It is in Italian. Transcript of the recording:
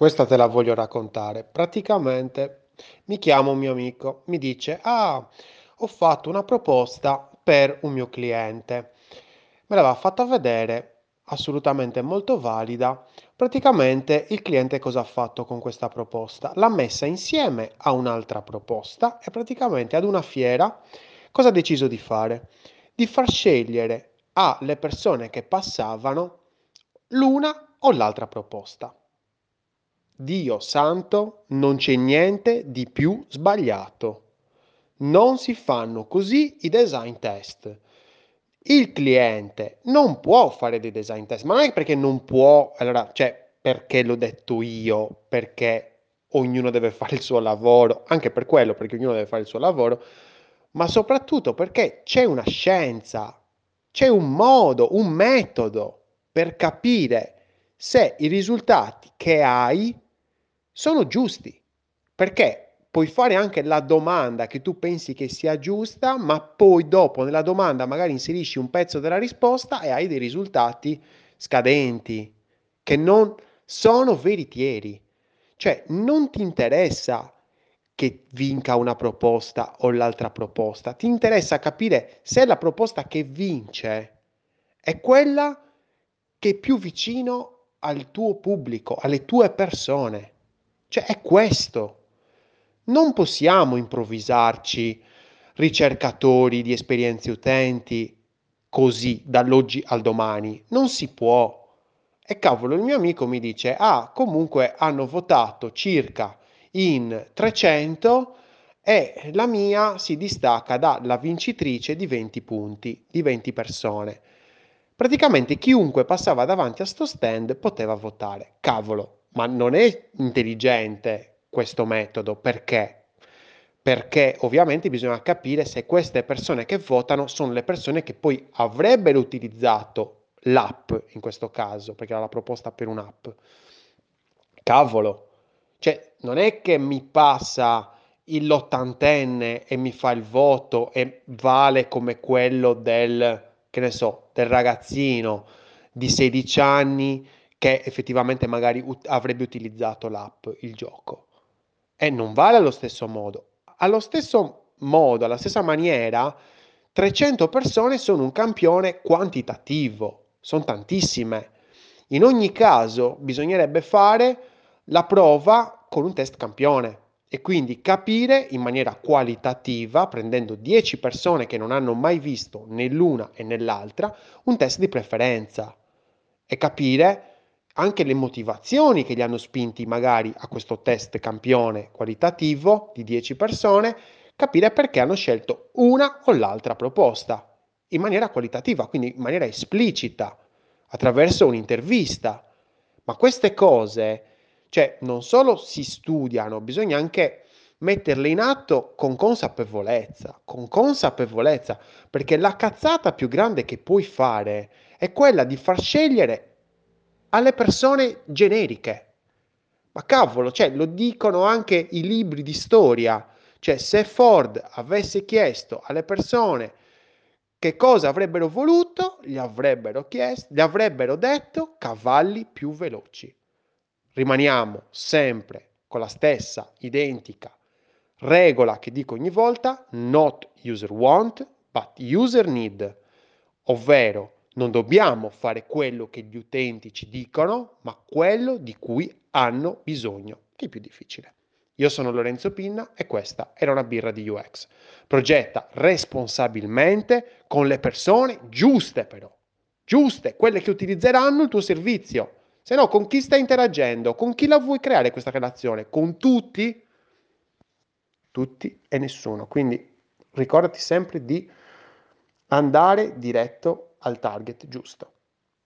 Questa te la voglio raccontare. Praticamente mi chiama un mio amico, mi dice: Ah, ho fatto una proposta per un mio cliente. Me l'aveva fatta vedere, assolutamente molto valida. Praticamente il cliente cosa ha fatto con questa proposta? L'ha messa insieme a un'altra proposta e praticamente ad una fiera cosa ha deciso di fare? Di far scegliere alle persone che passavano l'una o l'altra proposta. Dio santo, non c'è niente di più sbagliato. Non si fanno così i design test. Il cliente non può fare dei design test, ma non è perché non può, allora, cioè, perché l'ho detto io, perché ognuno deve fare il suo lavoro, anche per quello, perché ognuno deve fare il suo lavoro, ma soprattutto perché c'è una scienza, c'è un modo, un metodo per capire se i risultati che hai sono giusti, perché puoi fare anche la domanda che tu pensi che sia giusta, ma poi dopo nella domanda magari inserisci un pezzo della risposta e hai dei risultati scadenti, che non sono veritieri. Cioè, non ti interessa che vinca una proposta o l'altra proposta, ti interessa capire se la proposta che vince è quella che è più vicino al tuo pubblico, alle tue persone. Cioè è questo. Non possiamo improvvisarci ricercatori di esperienze utenti così dall'oggi al domani. Non si può. E cavolo, il mio amico mi dice, ah, comunque hanno votato circa in 300 e la mia si distacca dalla vincitrice di 20 punti, di 20 persone. Praticamente chiunque passava davanti a sto stand poteva votare. Cavolo, ma non è intelligente questo metodo perché? Perché ovviamente bisogna capire se queste persone che votano sono le persone che poi avrebbero utilizzato l'app in questo caso, perché era la proposta per un'app. Cavolo, cioè non è che mi passa l'ottantenne e mi fa il voto e vale come quello del, che ne so, del ragazzino di 16 anni che effettivamente magari ut- avrebbe utilizzato l'app, il gioco. E non vale allo stesso modo. Allo stesso modo, alla stessa maniera, 300 persone sono un campione quantitativo, sono tantissime. In ogni caso bisognerebbe fare la prova con un test campione e quindi capire in maniera qualitativa, prendendo 10 persone che non hanno mai visto né l'una e nell'altra, un test di preferenza e capire anche le motivazioni che li hanno spinti magari a questo test campione qualitativo di 10 persone, capire perché hanno scelto una o l'altra proposta in maniera qualitativa, quindi in maniera esplicita, attraverso un'intervista. Ma queste cose, cioè, non solo si studiano, bisogna anche metterle in atto con consapevolezza, con consapevolezza, perché la cazzata più grande che puoi fare è quella di far scegliere alle persone generiche. Ma cavolo, cioè, lo dicono anche i libri di storia. Cioè, se Ford avesse chiesto alle persone che cosa avrebbero voluto, gli avrebbero, chiesto, gli avrebbero detto cavalli più veloci. Rimaniamo sempre con la stessa identica regola che dico ogni volta, not user want, but user need, ovvero non dobbiamo fare quello che gli utenti ci dicono, ma quello di cui hanno bisogno, che è più difficile. Io sono Lorenzo Pinna e questa era una birra di UX. Progetta responsabilmente con le persone giuste però, giuste, quelle che utilizzeranno il tuo servizio. Se no, con chi stai interagendo? Con chi la vuoi creare questa relazione? Con tutti? Tutti e nessuno. Quindi ricordati sempre di andare diretto al target giusto.